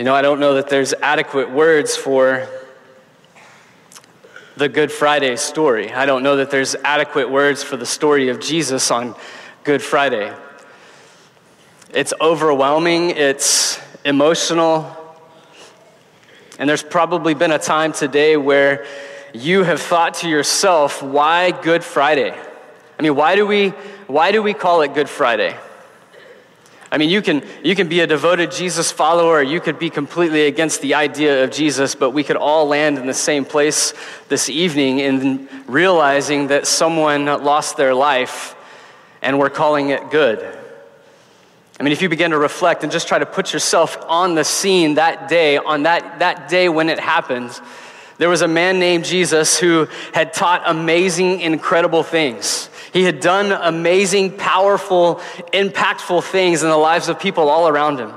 You know, I don't know that there's adequate words for the Good Friday story. I don't know that there's adequate words for the story of Jesus on Good Friday. It's overwhelming, it's emotional, and there's probably been a time today where you have thought to yourself, why Good Friday? I mean, why do we, why do we call it Good Friday? I mean, you can, you can be a devoted Jesus follower, you could be completely against the idea of Jesus, but we could all land in the same place this evening in realizing that someone lost their life and we're calling it good. I mean, if you begin to reflect and just try to put yourself on the scene that day, on that, that day when it happened, there was a man named Jesus who had taught amazing, incredible things. He had done amazing, powerful, impactful things in the lives of people all around him.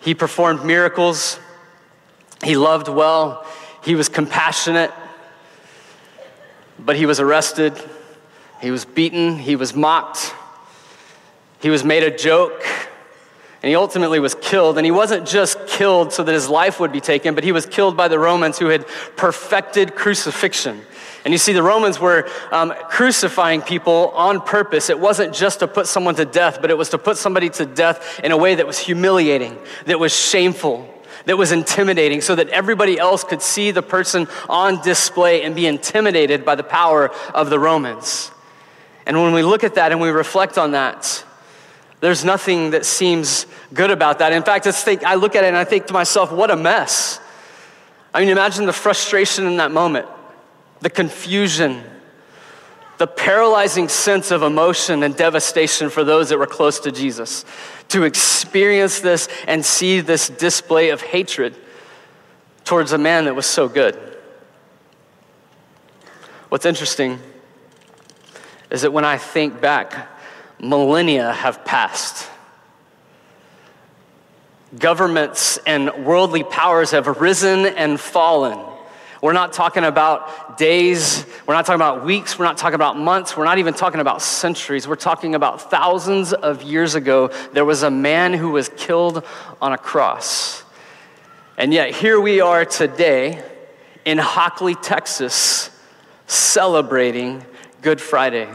He performed miracles. He loved well. He was compassionate. But he was arrested. He was beaten. He was mocked. He was made a joke. And he ultimately was killed. And he wasn't just killed so that his life would be taken, but he was killed by the Romans who had perfected crucifixion. And you see, the Romans were um, crucifying people on purpose. It wasn't just to put someone to death, but it was to put somebody to death in a way that was humiliating, that was shameful, that was intimidating, so that everybody else could see the person on display and be intimidated by the power of the Romans. And when we look at that and we reflect on that, there's nothing that seems good about that. In fact, I look at it and I think to myself, what a mess. I mean, imagine the frustration in that moment the confusion, the paralyzing sense of emotion and devastation for those that were close to Jesus. To experience this and see this display of hatred towards a man that was so good. What's interesting is that when I think back, millennia have passed. Governments and worldly powers have risen and fallen. We're not talking about days. We're not talking about weeks. We're not talking about months. We're not even talking about centuries. We're talking about thousands of years ago. There was a man who was killed on a cross. And yet, here we are today in Hockley, Texas, celebrating Good Friday.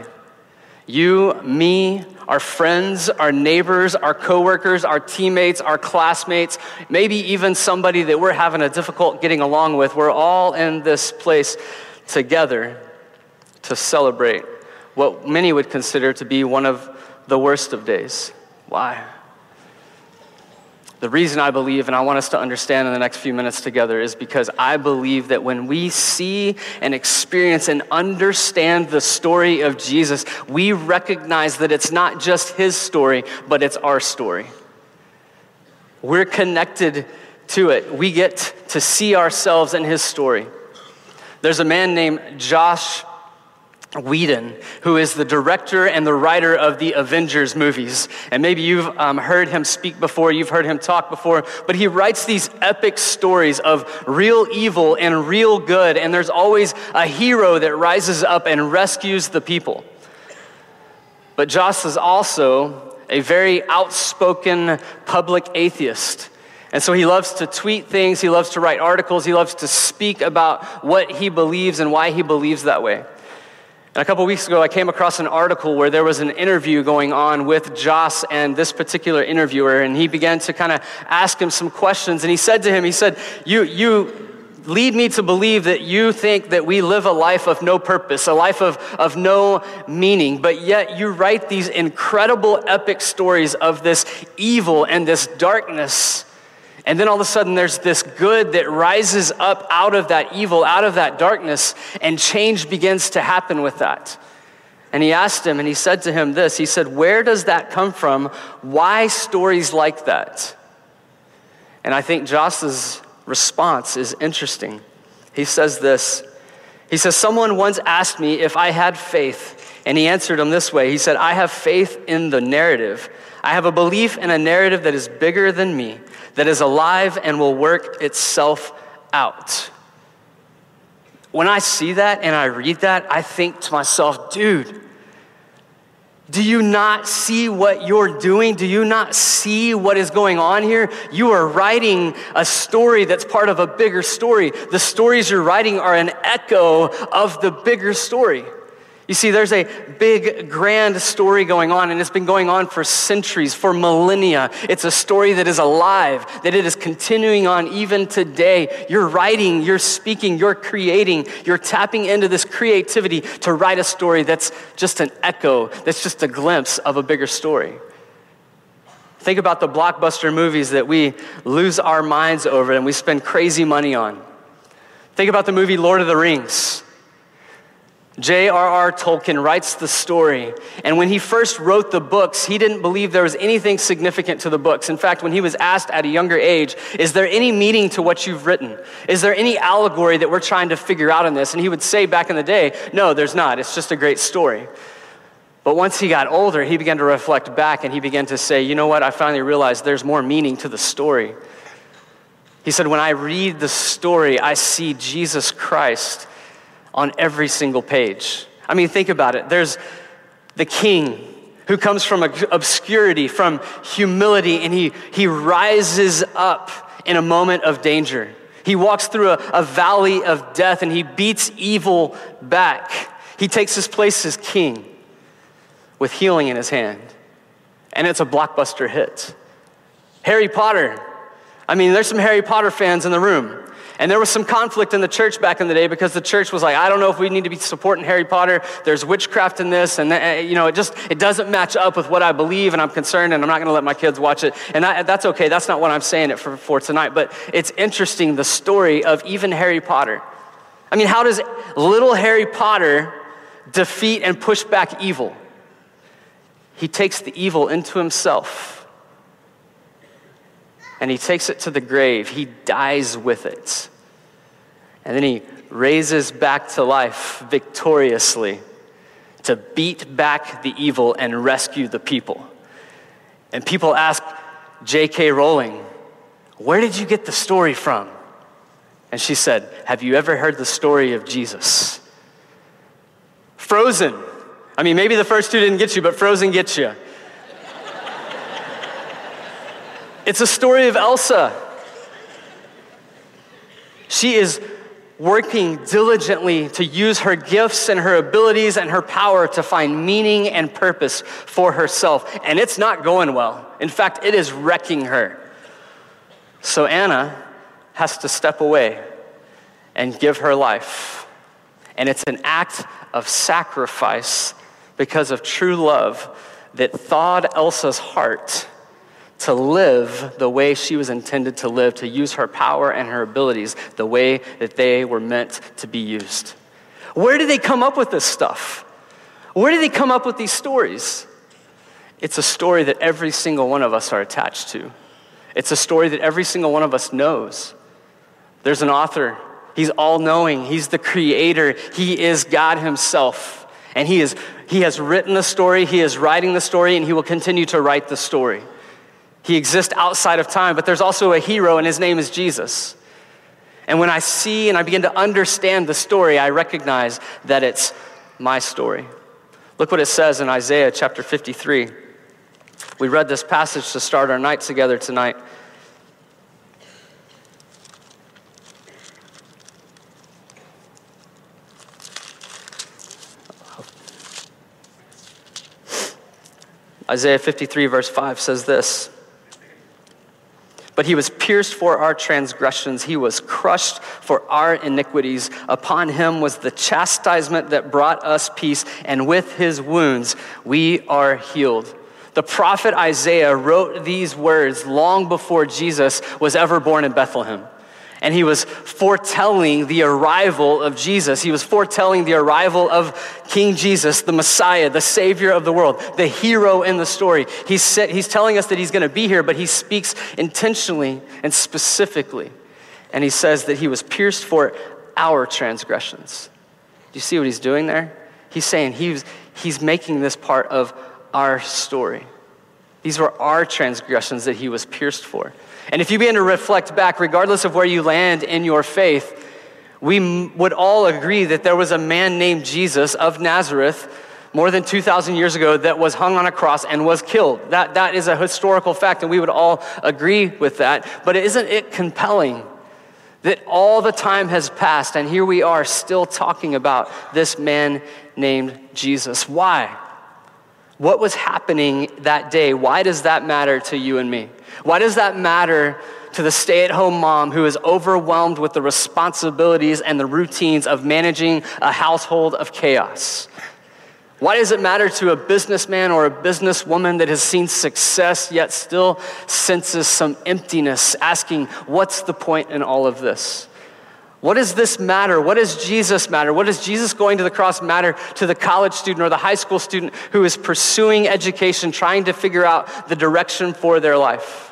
You, me, our friends, our neighbors, our coworkers, our teammates, our classmates, maybe even somebody that we're having a difficult getting along with. We're all in this place together to celebrate what many would consider to be one of the worst of days. Why? The reason I believe, and I want us to understand in the next few minutes together, is because I believe that when we see and experience and understand the story of Jesus, we recognize that it's not just his story, but it's our story. We're connected to it. We get to see ourselves in his story. There's a man named Joss Whedon, who is the director and the writer of the Avengers movies. And maybe you've um, heard him speak before, you've heard him talk before, but he writes these epic stories of real evil and real good, and there's always a hero that rises up and rescues the people. But Joss is also a very outspoken public atheist. And so he loves to tweet things, he loves to write articles, he loves to speak about what he believes and why he believes that way. And a couple weeks ago, I came across an article where there was an interview going on with Joss and this particular interviewer, and he began to kind of ask him some questions. And he said to him, he said, you, you lead me to believe that you think that we live a life of no purpose, a life of, of no meaning, but yet you write these incredible epic stories of this evil and this darkness and then all of a sudden, there's this good that rises up out of that evil, out of that darkness, and change begins to happen with that. And he asked him, and he said to him this He said, Where does that come from? Why stories like that? And I think Joss's response is interesting. He says this He says, Someone once asked me if I had faith, and he answered him this way He said, I have faith in the narrative. I have a belief in a narrative that is bigger than me that is alive and will work itself out. When I see that and I read that, I think to myself, dude, Do you not see what you're doing? Do you not see what is going on here? You are writing a story that's part of a bigger story. The stories you're writing are an echo of the bigger story. You see, there's a big, grand story going on, and it's been going on for centuries, for millennia. It's a story that is alive, that it is continuing on even today. You're writing, you're speaking, you're creating, you're tapping into this creativity to write a story that's just an echo, that's just a glimpse of a bigger story. Think about the blockbuster movies that we lose our minds over and we spend crazy money on. Think about the movie Lord of the Rings. J.R.R. Tolkien writes the story, and when he first wrote the books, he didn't believe there was anything significant to the books. In fact, when he was asked at a younger age, Is there any meaning to what you've written? Is there any allegory that we're trying to figure out in this? And he would say back in the day, No, there's not. It's just a great story. But once he got older, he began to reflect back and he began to say, You know what? I finally realized there's more meaning to the story. He said, When I read the story, I see Jesus Christ on every single page. I mean, think about it. There's the king who comes from obscurity, from humility, and he, he rises up in a moment of danger. He walks through a, a valley of death and he beats evil back. He takes his place as king with healing in his hand. And it's a blockbuster hit. Harry Potter. I mean, there's some Harry Potter fans in the room. And there was some conflict in the church back in the day because the church was like, I don't know if we need to be supporting Harry Potter. There's witchcraft in this. And, uh, you know, it just, it doesn't match up with what I believe and I'm concerned and I'm not going to let my kids watch it. And I, that's okay. That's not what I'm saying it for, for tonight. But it's interesting, the story of even Harry Potter. I mean, how does little Harry Potter defeat and push back evil? He takes the evil into himself and he takes it to the grave. He dies with it. And then he raises back to life victoriously to beat back the evil and rescue the people. And people ask J.K. Rowling, Where did you get the story from? And she said, Have you ever heard the story of Jesus? Frozen. I mean, maybe the first two didn't get you, but Frozen gets you. It's a story of Elsa. She is working diligently to use her gifts and her abilities and her power to find meaning and purpose for herself. And it's not going well. In fact, it is wrecking her. So Anna has to step away and give her life. And it's an act of sacrifice because of true love that thawed Elsa's heart to live the way she was intended to live, to use her power and her abilities the way that they were meant to be used. Where did they come up with this stuff? Where did they come up with these stories? It's a story that every single one of us are attached to. It's a story that every single one of us knows. There's an author, he's all knowing, he's the creator, he is God himself. And he, is, he has written the story, he is writing the story, and he will continue to write the story. He exists outside of time, but there's also a hero, and his name is Jesus. And when I see and I begin to understand the story, I recognize that it's my story. Look what it says in Isaiah chapter 53. We read this passage to start our night together tonight. Isaiah 53, verse 5 says this but he was pierced for our transgressions, he was crushed for our iniquities. Upon him was the chastisement that brought us peace, and with his wounds we are healed. The prophet Isaiah wrote these words long before Jesus was ever born in Bethlehem and he was foretelling the arrival of Jesus. He was foretelling the arrival of King Jesus, the Messiah, the Savior of the world, the hero in the story. He's, he's telling us that he's going to be here, but he speaks intentionally and specifically. And he says that he was pierced for our transgressions. Do you see what he's doing there? He's saying he was, he's making this part of our story. These were our transgressions that he was pierced for. And if you begin to reflect back, regardless of where you land in your faith, we would all agree that there was a man named Jesus of Nazareth, more than 2,000 years ago that was hung on a cross and was killed. That, that is a historical fact, and we would all agree with that. But isn't it compelling that all the time has passed, and here we are still talking about this man named Jesus? Why? What was happening that day? Why does that matter to you and me? Why does that matter to the stay at home mom who is overwhelmed with the responsibilities and the routines of managing a household of chaos? Why does it matter to a businessman or a businesswoman that has seen success yet still senses some emptiness, asking, What's the point in all of this? What does this matter? What does Jesus matter? What does Jesus going to the cross matter to the college student or the high school student who is pursuing education, trying to figure out the direction for their life?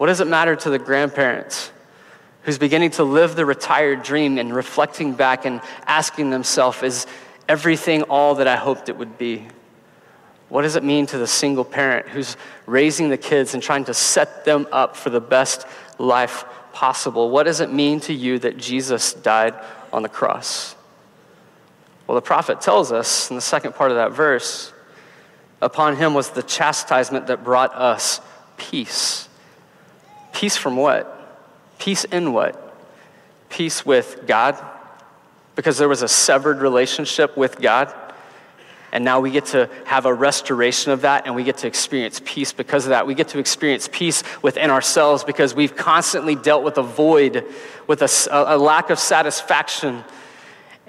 What does it matter to the grandparents who's beginning to live the retired dream and reflecting back and asking themselves, Is everything all that I hoped it would be? What does it mean to the single parent who's raising the kids and trying to set them up for the best life possible. What does it mean to you that Jesus died on the cross? Well, the prophet tells us in the second part of that verse upon him was the chastisement that brought us peace. Peace from what? Peace in what? Peace with God, because there was a severed relationship with God. And now we get to have a restoration of that and we get to experience peace because of that. We get to experience peace within ourselves because we've constantly dealt with a void, with a, a lack of satisfaction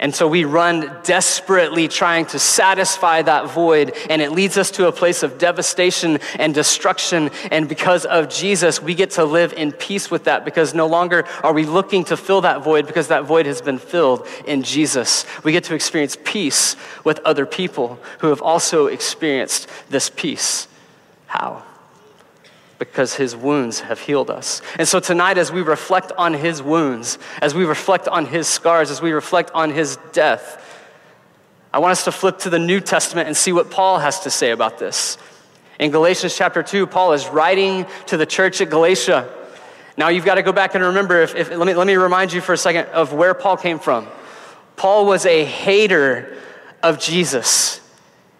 and so we run desperately trying to satisfy that void, and it leads us to a place of devastation and destruction. And because of Jesus, we get to live in peace with that because no longer are we looking to fill that void because that void has been filled in Jesus. We get to experience peace with other people who have also experienced this peace. How? Because his wounds have healed us. And so tonight, as we reflect on his wounds, as we reflect on his scars, as we reflect on his death, I want us to flip to the New Testament and see what Paul has to say about this. In Galatians chapter 2, Paul is writing to the church at Galatia. Now, you've got to go back and remember, if, if, let, me, let me remind you for a second of where Paul came from. Paul was a hater of Jesus.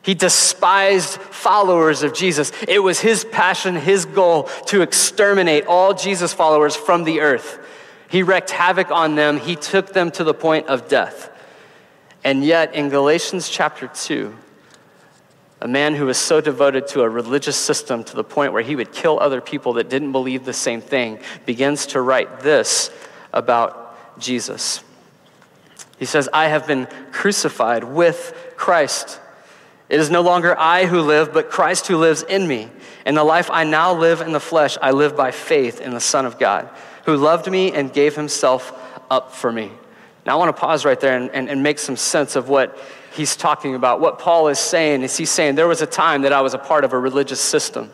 He despised followers of Jesus. It was his passion, his goal to exterminate all Jesus followers from the earth. He wreaked havoc on them, he took them to the point of death. And yet, in Galatians chapter 2, a man who was so devoted to a religious system to the point where he would kill other people that didn't believe the same thing begins to write this about Jesus. He says, I have been crucified with Christ. It is no longer I who live, but Christ who lives in me. And the life I now live in the flesh, I live by faith in the Son of God, who loved me and gave himself up for me. Now, I want to pause right there and, and, and make some sense of what he's talking about. What Paul is saying is he's saying, There was a time that I was a part of a religious system.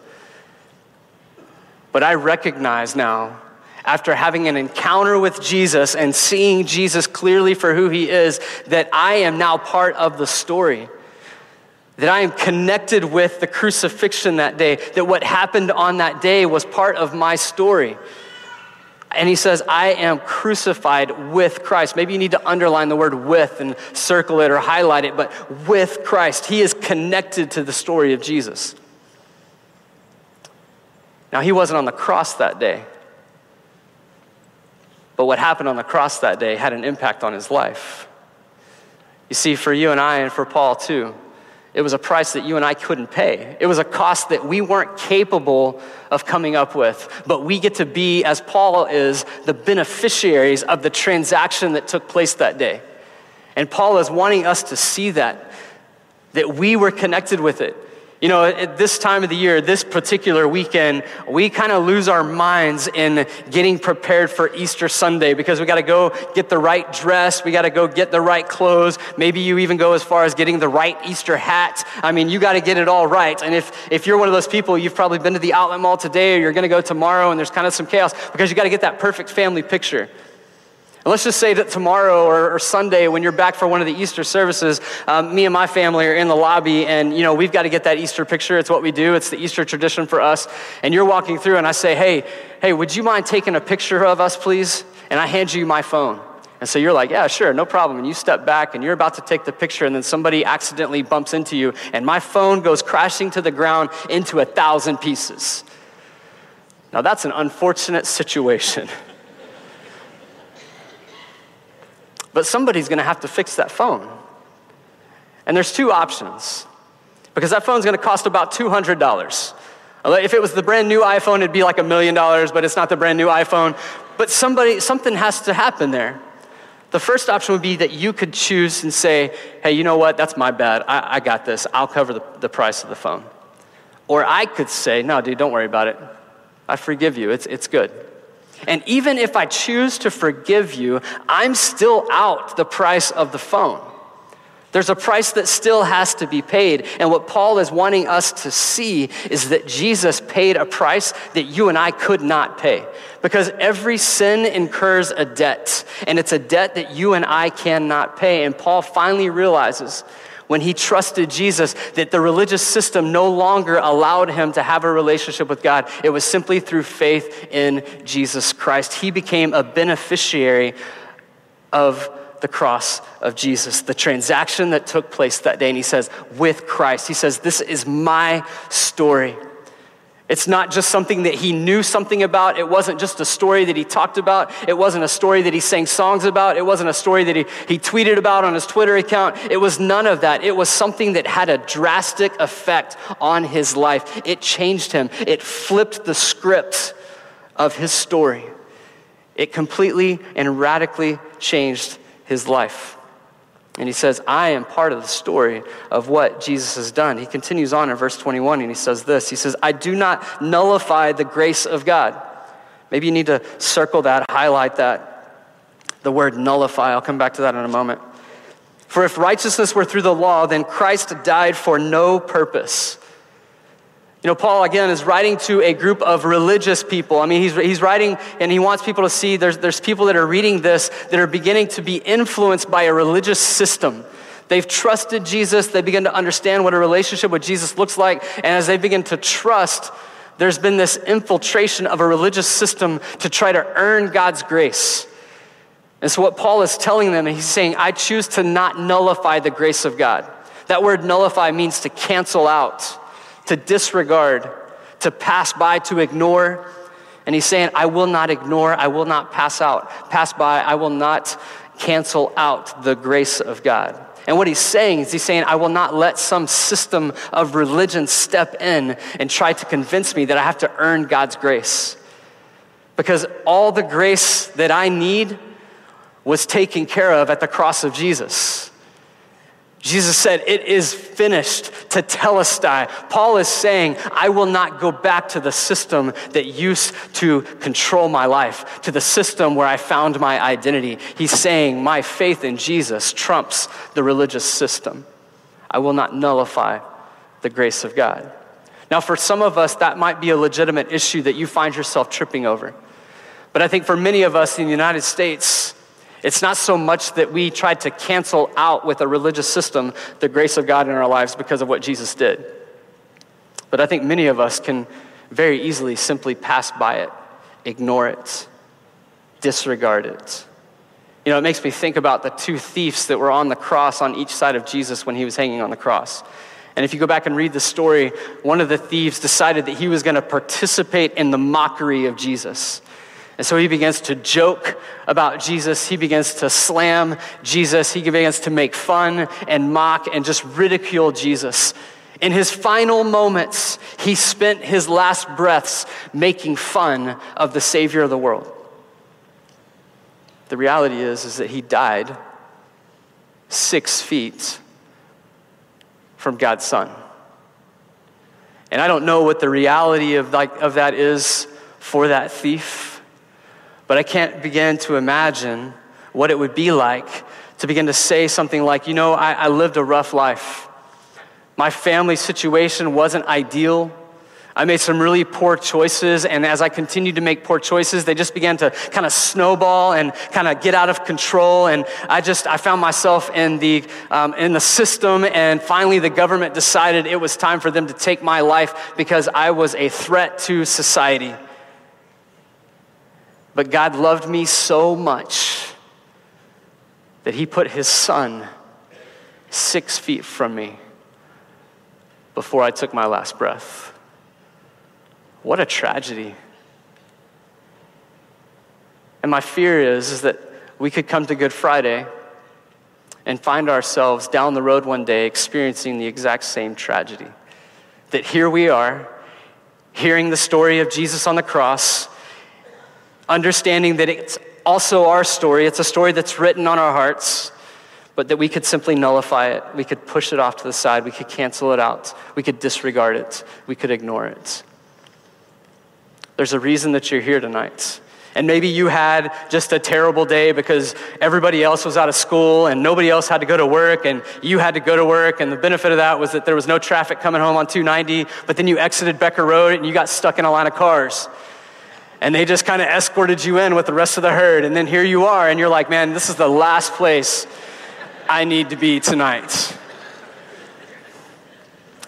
But I recognize now, after having an encounter with Jesus and seeing Jesus clearly for who he is, that I am now part of the story that I am connected with the crucifixion that day, that what happened on that day was part of my story. And he says, I am crucified with Christ. Maybe you need to underline the word with and circle it or highlight it, but with Christ. He is connected to the story of Jesus. Now, he wasn't on the cross that day, but what happened on the cross that day had an impact on his life. You see, for you and I, and for Paul too, it was a price that you and I couldn't pay. It was a cost that we weren't capable of coming up with. But we get to be, as Paul is, the beneficiaries of the transaction that took place that day. And Paul is wanting us to see that, that we were connected with it. You know, at this time of the year, this particular weekend, we kind of lose our minds in getting prepared for Easter Sunday because we got to go get the right dress, we got to go get the right clothes. Maybe you even go as far as getting the right Easter hat. I mean, you got to get it all right. And if, if you're one of those people, you've probably been to the outlet mall today or you're going to go tomorrow and there's kind of some chaos because you got to get that perfect family picture. And let's just say that tomorrow or, or, Sunday, when you're back for one of the Easter services, um, me and my family are in the lobby, and you know we've got to get that Easter picture. It's what we do. It's the Easter tradition for us. And you're walking through, and I say, "Hey, hey, would you mind taking a picture of us, please?" And I hand you my phone. And so you're like, yeah, sure, no problem. And you step back and you're about to take the picture, and then somebody accidentally bumps into you, and my phone goes crashing to the ground into a thousand pieces. Now, that's an unfortunate situation. but somebody's going to have to fix that phone. And there's two options because that phone's going to cost about $200. If it was the brand new iPhone, it'd be like a million dollars, but it's not the brand new iPhone. But somebody, something has to happen there. The first option would be that you could choose and say, hey, you know what? That's my bad. I, I got this. I'll cover the, the price of the phone. Or I could say, no, dude, don't worry about it. I forgive you. It's, it's good. And even if I choose to forgive you, I'm still out the price of the phone. There's a price that still has to be paid. And what Paul is wanting us to see is that Jesus paid a price that you and I could not pay. Because every sin incurs a debt, and it's a debt that you and I cannot pay. And Paul finally realizes when he trusted Jesus that the religious system no longer allowed him to have a relationship with God. It was simply through faith in Jesus Christ. He became a beneficiary of the cross of Jesus, the transaction that took place that day. And he says, with Christ, he says, This is my story. It's not just something that he knew something about. It wasn't just a story that he talked about. It wasn't a story that he sang songs about. It wasn't a story that he, he tweeted about on his Twitter account. It was none of that. It was something that had a drastic effect on his life. It changed him, it flipped the script of his story. It completely and radically changed his life. And he says, I am part of the story of what Jesus has done. He continues on in verse 21 and he says this He says, I do not nullify the grace of God. Maybe you need to circle that, highlight that. The word nullify, I'll come back to that in a moment. For if righteousness were through the law, then Christ died for no purpose. You know, Paul, again, is writing to a group of religious people. I mean, he's, he's writing and he wants people to see there's, there's people that are reading this that are beginning to be influenced by a religious system. They've trusted Jesus. They begin to understand what a relationship with Jesus looks like. And as they begin to trust, there's been this infiltration of a religious system to try to earn God's grace. And so, what Paul is telling them, he's saying, I choose to not nullify the grace of God. That word nullify means to cancel out to disregard, to pass by, to ignore. And he's saying, I will not ignore, I will not pass out, pass by, I will not cancel out the grace of God. And what he's saying is, he's saying, I will not let some system of religion step in and try to convince me that I have to earn God's grace. Because all the grace that I need was taken care of at the cross of Jesus. Jesus said, It is finished tetelestai. Paul is saying, I will not go back to the system that used to control my life, to the system where I found my identity. He's saying, My faith in Jesus trumps the religious system. I will not nullify the grace of God. Now, for some of us, that might be a legitimate issue that you find yourself tripping over. But I think for many of us in the United States, it's not so much that we try to cancel out with a religious system the grace of God in our lives because of what Jesus did. But I think many of us can very easily simply pass by it, ignore it, disregard it. You know, it makes me think about the two thieves that were on the cross on each side of Jesus when he was hanging on the cross. And if you go back and read the story, one of the thieves decided that he was going to participate in the mockery of Jesus. And so he begins to joke about Jesus. He begins to slam Jesus. He begins to make fun and mock and just ridicule Jesus. In his final moments, he spent his last breaths making fun of the Savior of the world. The reality is, is that he died six feet from God's Son. And I don't know what the reality of, like, of that is for that thief. But I can't begin to imagine what it would be like to begin to say something like, you know, I, I lived a rough life. My family situation wasn't ideal. I made some really poor choices, and as I continued to make poor choices, they just began to kind of snowball and kind of get out of control. And I just I found myself in the um, in the system, and finally the government decided it was time for them to take my life because I was a threat to society. But God loved me so much that he put his son six feet from me before I took my last breath. What a tragedy. And my fear is, is that we could come to Good Friday and find ourselves down the road one day experiencing the exact same tragedy. That here we are, hearing the story of Jesus on the cross, understanding that it's also our story, it's a story that's written on our hearts, but that we could simply nullify it. We could push it off to the side. We could cancel it out. We could disregard it. We could ignore it. There's a reason that you're here tonight. And maybe you had just a terrible day because everybody else was out of school and nobody else had to go to work and you had to go to work. And the benefit of that was that there was no traffic coming home on 290, but then you exited Becker Road and you got stuck in a line of cars. And they just kind of escorted you in with the rest of the herd. And then here you are, and you're like, man, this is the last place I need to be tonight.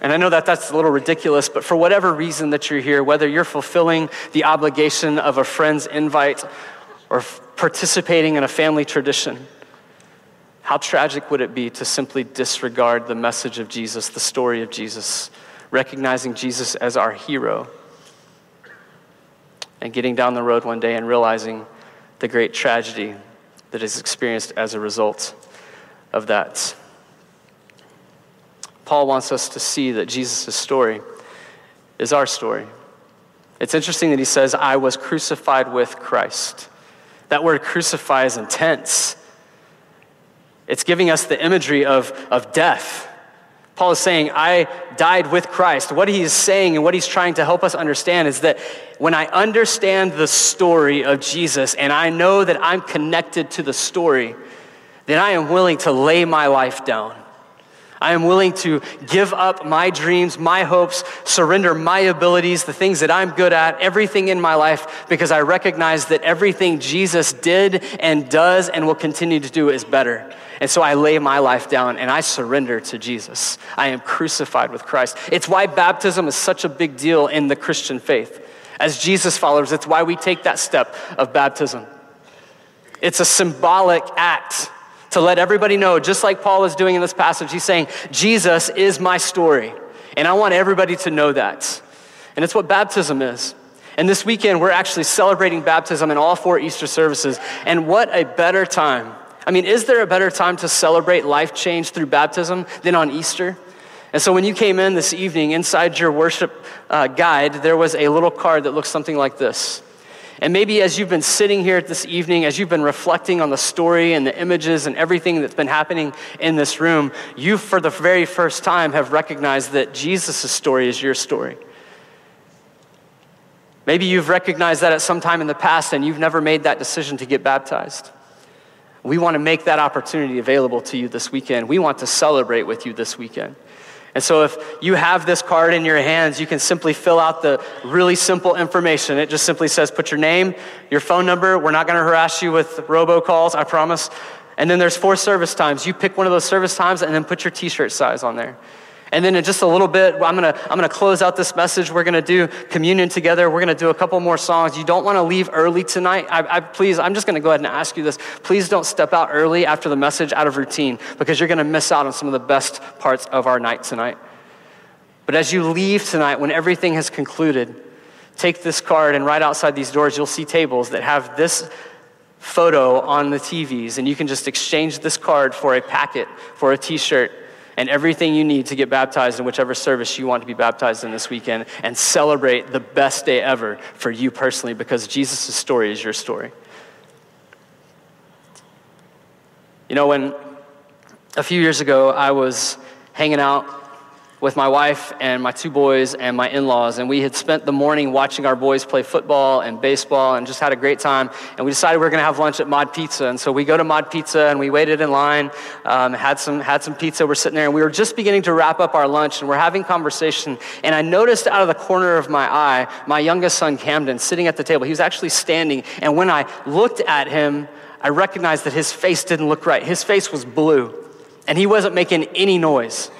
And I know that that's a little ridiculous, but for whatever reason that you're here, whether you're fulfilling the obligation of a friend's invite or participating in a family tradition, how tragic would it be to simply disregard the message of Jesus, the story of Jesus, recognizing Jesus as our hero, and getting down the road one day and realizing the great tragedy that is experienced as a result of that? Paul wants us to see that Jesus' story is our story. It's interesting that he says, I was crucified with Christ. That word crucify is intense. It's giving us the imagery of, of death. Paul is saying, I died with Christ. What he is saying and what he's trying to help us understand is that when I understand the story of Jesus and I know that I'm connected to the story, then I am willing to lay my life down. I am willing to give up my dreams, my hopes, surrender my abilities, the things that I'm good at, everything in my life, because I recognize that everything Jesus did and does and will continue to do is better. And so I lay my life down and I surrender to Jesus. I am crucified with Christ. It's why baptism is such a big deal in the Christian faith. As Jesus followers, it's why we take that step of baptism. It's a symbolic act to let everybody know, just like Paul is doing in this passage. He's saying, Jesus is my story. And I want everybody to know that. And it's what baptism is. And this weekend, we're actually celebrating baptism in all four Easter services. And what a better time. I mean, is there a better time to celebrate life change through baptism than on Easter? And so when you came in this evening, inside your worship uh, guide, there was a little card that looks something like this. And maybe as you've been sitting here this evening, as you've been reflecting on the story and the images and everything that's been happening in this room, you, for the very first time, have recognized that Jesus' story is your story. Maybe you've recognized that at some time in the past and you've never made that decision to get baptized. We want to make that opportunity available to you this weekend. We want to celebrate with you this weekend. And so, if you have this card in your hands, you can simply fill out the really simple information. It just simply says, put your name, your phone number. We're not going to harass you with robocalls, I promise. And then there's four service times. You pick one of those service times and then put your t shirt size on there. And then in just a little bit, I'm gonna, I'm gonna close out this message. We're gonna do communion together. We're gonna do a couple more songs. You don't wanna leave early tonight. I, I, please, I'm just gonna go ahead and ask you this. Please don't step out early after the message out of routine because you're gonna miss out on some of the best parts of our night tonight. But as you leave tonight, when everything has concluded, take this card and right outside these doors, you'll see tables that have this photo on the TVs, and you can just exchange this card for a packet, for a t shirt, and everything you need to get baptized in whichever service you want to be baptized in this weekend and celebrate the best day ever for you personally because Jesus' story is your story. You know, when a few years ago I was hanging out with my wife and my two boys and my in laws. And we had spent the morning watching our boys play football and baseball and just had a great time. And we decided we were going to have lunch at Mod Pizza. And so we go to Mod Pizza and we waited in line, um, had, some, had some pizza. We're sitting there and we were just beginning to wrap up our lunch and we're having conversation. And I noticed out of the corner of my eye my youngest son, Camden, sitting at the table. He was actually standing. And when I looked at him, I recognized that his face didn't look right. His face was blue and he wasn't making any noise.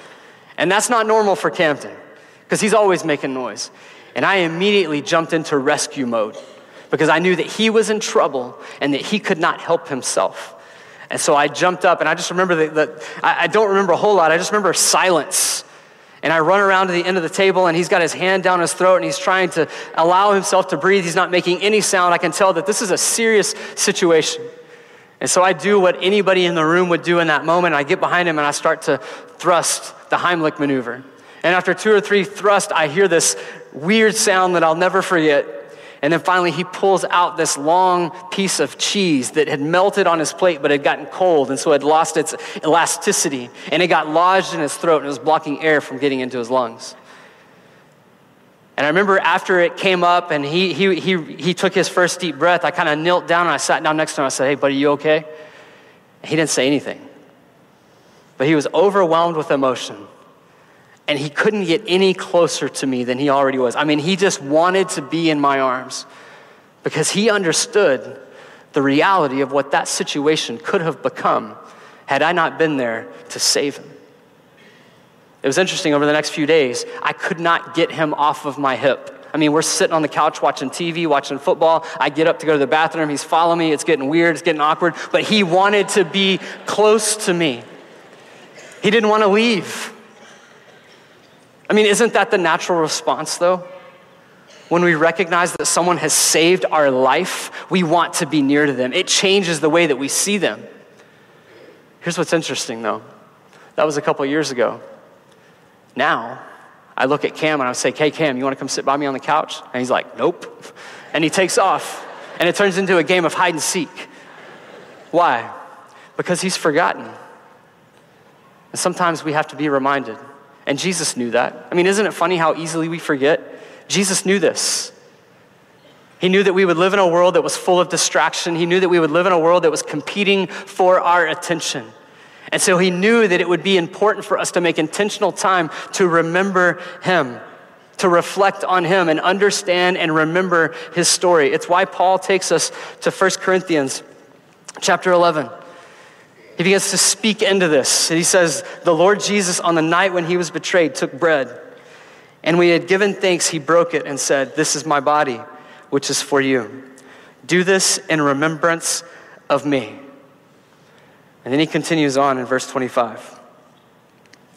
And that's not normal for Camden because he's always making noise. And I immediately jumped into rescue mode because I knew that he was in trouble and that he could not help himself. And so I jumped up, and I just remember that, that I, I don't remember a whole lot. I just remember silence. And I run around to the end of the table, and he's got his hand down his throat, and he's trying to allow himself to breathe. He's not making any sound. I can tell that this is a serious situation. And so I do what anybody in the room would do in that moment. I get behind him and I start to thrust the Heimlich maneuver. And after two or three thrusts, I hear this weird sound that I'll never forget. And then finally, he pulls out this long piece of cheese that had melted on his plate but had gotten cold and so had lost its elasticity. And it got lodged in his throat and was blocking air from getting into his lungs. And I remember after it came up and he, he, he, he took his first deep breath, I kind of knelt down and I sat down next to him. I said, Hey, buddy, you okay? He didn't say anything. But he was overwhelmed with emotion. And he couldn't get any closer to me than he already was. I mean, he just wanted to be in my arms because he understood the reality of what that situation could have become had I not been there to save him. It was interesting over the next few days, I could not get him off of my hip. I mean, we're sitting on the couch watching TV, watching football. I get up to go to the bathroom. He's following me. It's getting weird. It's getting awkward. But he wanted to be close to me. He didn't want to leave. I mean, isn't that the natural response, though? When we recognize that someone has saved our life, we want to be near to them. It changes the way that we see them. Here's what's interesting, though. That was a couple years ago. Now, I look at Cam and I say, Hey, Cam, you want to come sit by me on the couch? And he's like, Nope. And he takes off. And it turns into a game of hide and seek. Why? Because he's forgotten. And sometimes we have to be reminded. And Jesus knew that. I mean, isn't it funny how easily we forget? Jesus knew this. He knew that we would live in a world that was full of distraction. He knew that we would live in a world that was competing for our attention. And so he knew that it would be important for us to make intentional time to remember him, to reflect on him and understand and remember his story. It's why Paul takes us to 1 Corinthians chapter 11. He begins to speak into this. And he says, The Lord Jesus, on the night when he was betrayed, took bread. And when he had given thanks, he broke it and said, This is my body, which is for you. Do this in remembrance of me. And then he continues on in verse 25.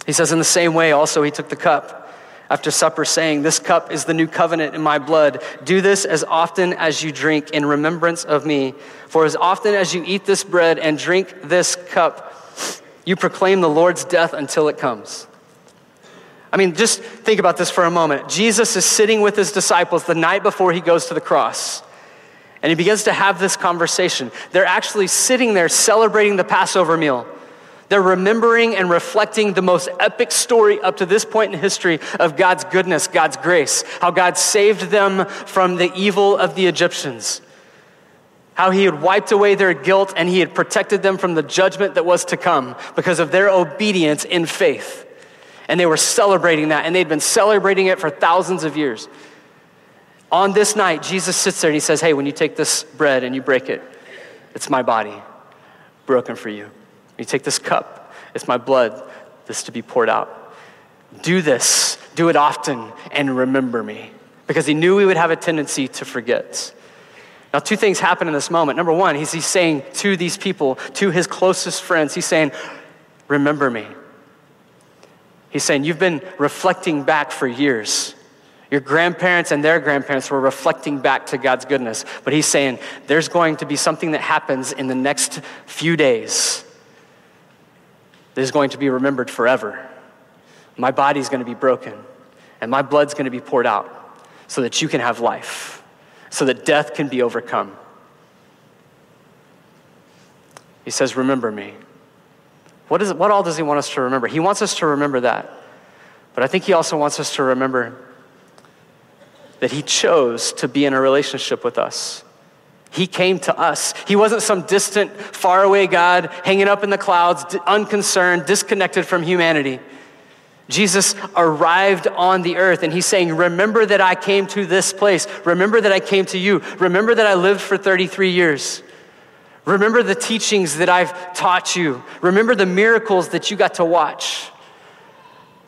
He says, In the same way, also, he took the cup after supper, saying, This cup is the new covenant in my blood. Do this as often as you drink in remembrance of me. For as often as you eat this bread and drink this cup, you proclaim the Lord's death until it comes. I mean, just think about this for a moment. Jesus is sitting with his disciples the night before he goes to the cross. And he begins to have this conversation. They're actually sitting there celebrating the Passover meal. They're remembering and reflecting the most epic story up to this point in history of God's goodness, God's grace, how God saved them from the evil of the Egyptians, how He had wiped away their guilt and He had protected them from the judgment that was to come because of their obedience in faith. And they were celebrating that, and they'd been celebrating it for thousands of years. On this night, Jesus sits there and he says, Hey, when you take this bread and you break it, it's my body broken for you. When you take this cup, it's my blood that's to be poured out. Do this, do it often, and remember me. Because he knew we would have a tendency to forget. Now, two things happen in this moment. Number one, he's, he's saying to these people, to his closest friends, he's saying, Remember me. He's saying, You've been reflecting back for years. Your grandparents and their grandparents were reflecting back to God's goodness. But he's saying there's going to be something that happens in the next few days that is going to be remembered forever. My body's going to be broken, and my blood's going to be poured out so that you can have life, so that death can be overcome. He says, Remember me. What, is, what all does he want us to remember? He wants us to remember that. But I think he also wants us to remember that He chose to be in a relationship with us. He came to us. He wasn't some distant, faraway God hanging up in the clouds, unconcerned, disconnected from humanity. Jesus arrived on the earth and he's saying, Remember that I came to this place. Remember that I came to you. Remember that I lived for 33 years. Remember the teachings that I've taught you. Remember the miracles that you got to watch.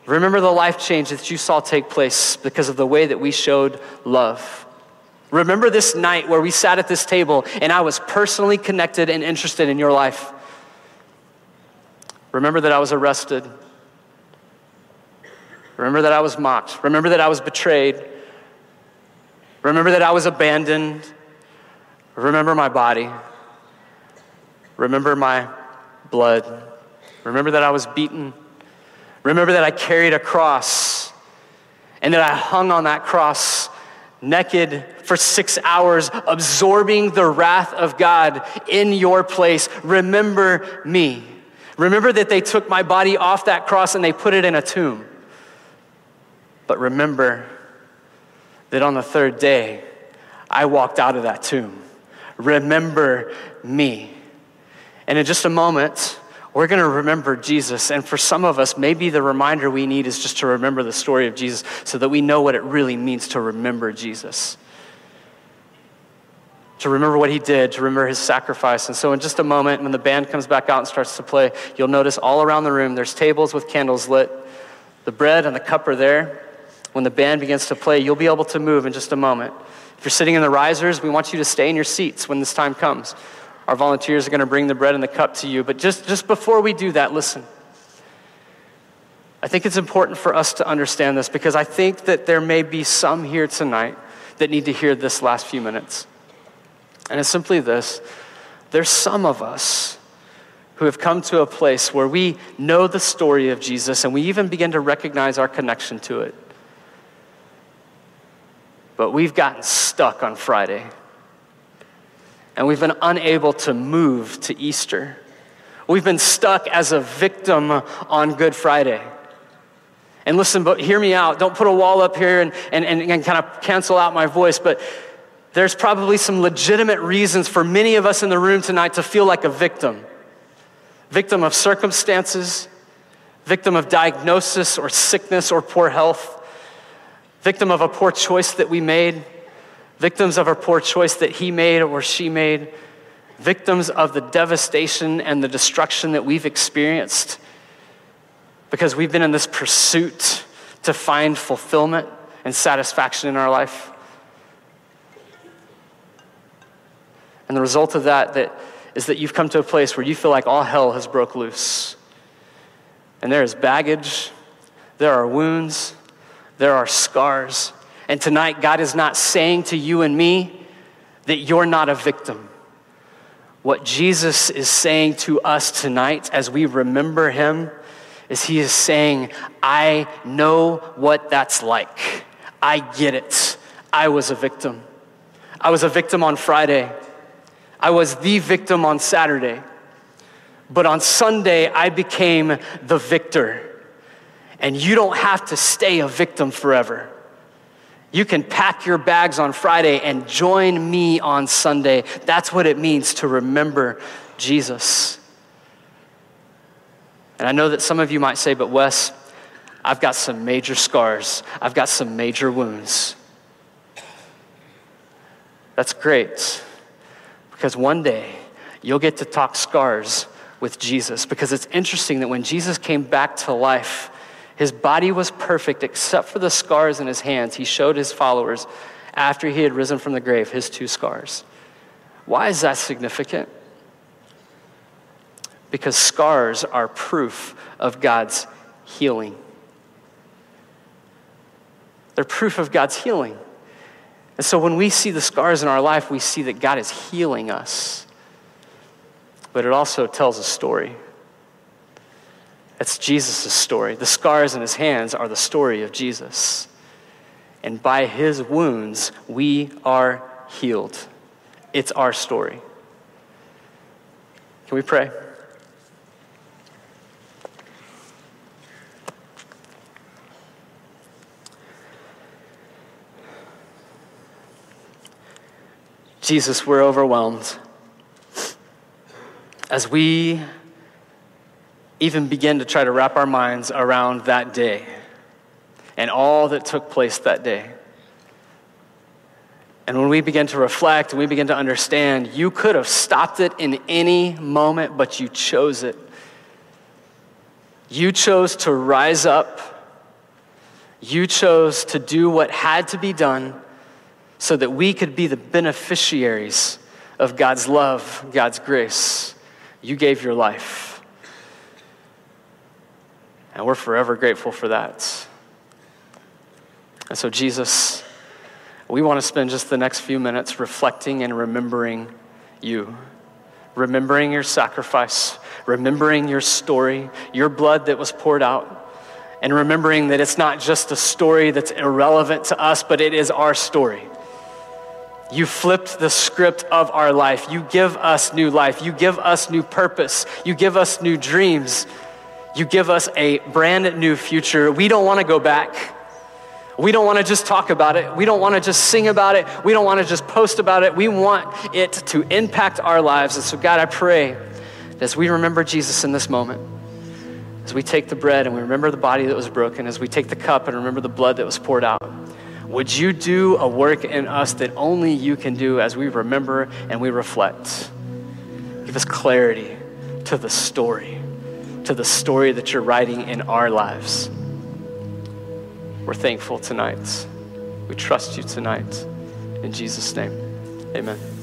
Remember the life change that you saw take place because of the way that we showed love. Remember this night where we sat at this table and I was personally connected and interested in your life. Remember that I was arrested. Remember that I was mocked. Remember that I was betrayed. Remember that I was abandoned. Remember my body. Remember my blood. Remember that I was beaten. Remember that I carried a cross and that I hung on that cross naked for six hours, absorbing the wrath of God in your place. Remember me. Remember that they took my body off that cross and they put it in a tomb. But remember that on the third day, I walked out of that tomb. Remember me. And in just a moment, we're going to remember Jesus. And for some of us, maybe the reminder we need is just to remember the story of Jesus so that we know what it really means to remember Jesus. To remember what he did, to remember his sacrifice. And so, in just a moment, when the band comes back out and starts to play, you'll notice all around the room there's tables with candles lit. The bread and the cup are there. When the band begins to play, you'll be able to move in just a moment. If you're sitting in the risers, we want you to stay in your seats when this time comes. Our volunteers are going to bring the bread and the cup to you. But just, just before we do that, listen. I think it's important for us to understand this because I think that there may be some here tonight that need to hear this last few minutes. And it's simply this there's some of us who have come to a place where we know the story of Jesus and we even begin to recognize our connection to it. But we've gotten stuck on Friday and we've been unable to move to Easter. We've been stuck as a victim on Good Friday. And listen, but hear me out. Don't put a wall up here and, and, and, and kind of cancel out my voice, but there's probably some legitimate reasons for many of us in the room tonight to feel like a victim victim of circumstances, victim of diagnosis or sickness or poor health, victim of a poor choice that we made victims of a poor choice that he made or she made, victims of the devastation and the destruction that we've experienced because we've been in this pursuit to find fulfillment and satisfaction in our life. And the result of that, that is that you've come to a place where you feel like all hell has broke loose. And there is baggage, there are wounds, there are scars, and tonight, God is not saying to you and me that you're not a victim. What Jesus is saying to us tonight as we remember him is he is saying, I know what that's like. I get it. I was a victim. I was a victim on Friday. I was the victim on Saturday. But on Sunday, I became the victor. And you don't have to stay a victim forever. You can pack your bags on Friday and join me on Sunday. That's what it means to remember Jesus. And I know that some of you might say, but Wes, I've got some major scars, I've got some major wounds. That's great because one day you'll get to talk scars with Jesus because it's interesting that when Jesus came back to life, his body was perfect except for the scars in his hands. He showed his followers after he had risen from the grave his two scars. Why is that significant? Because scars are proof of God's healing. They're proof of God's healing. And so when we see the scars in our life, we see that God is healing us. But it also tells a story. That's Jesus' story. The scars in his hands are the story of Jesus. And by his wounds, we are healed. It's our story. Can we pray? Jesus, we're overwhelmed. As we even begin to try to wrap our minds around that day and all that took place that day. And when we begin to reflect and we begin to understand, you could have stopped it in any moment, but you chose it. You chose to rise up. You chose to do what had to be done so that we could be the beneficiaries of God's love, God's grace. You gave your life. And we're forever grateful for that. And so, Jesus, we want to spend just the next few minutes reflecting and remembering you, remembering your sacrifice, remembering your story, your blood that was poured out, and remembering that it's not just a story that's irrelevant to us, but it is our story. You flipped the script of our life. You give us new life. You give us new purpose. You give us new dreams. You give us a brand new future. We don't want to go back. We don't want to just talk about it. We don't want to just sing about it. We don't want to just post about it. We want it to impact our lives. And so, God, I pray that as we remember Jesus in this moment, as we take the bread and we remember the body that was broken, as we take the cup and remember the blood that was poured out, would you do a work in us that only you can do as we remember and we reflect? Give us clarity to the story to the story that you're writing in our lives. We're thankful tonight. We trust you tonight. In Jesus' name, amen.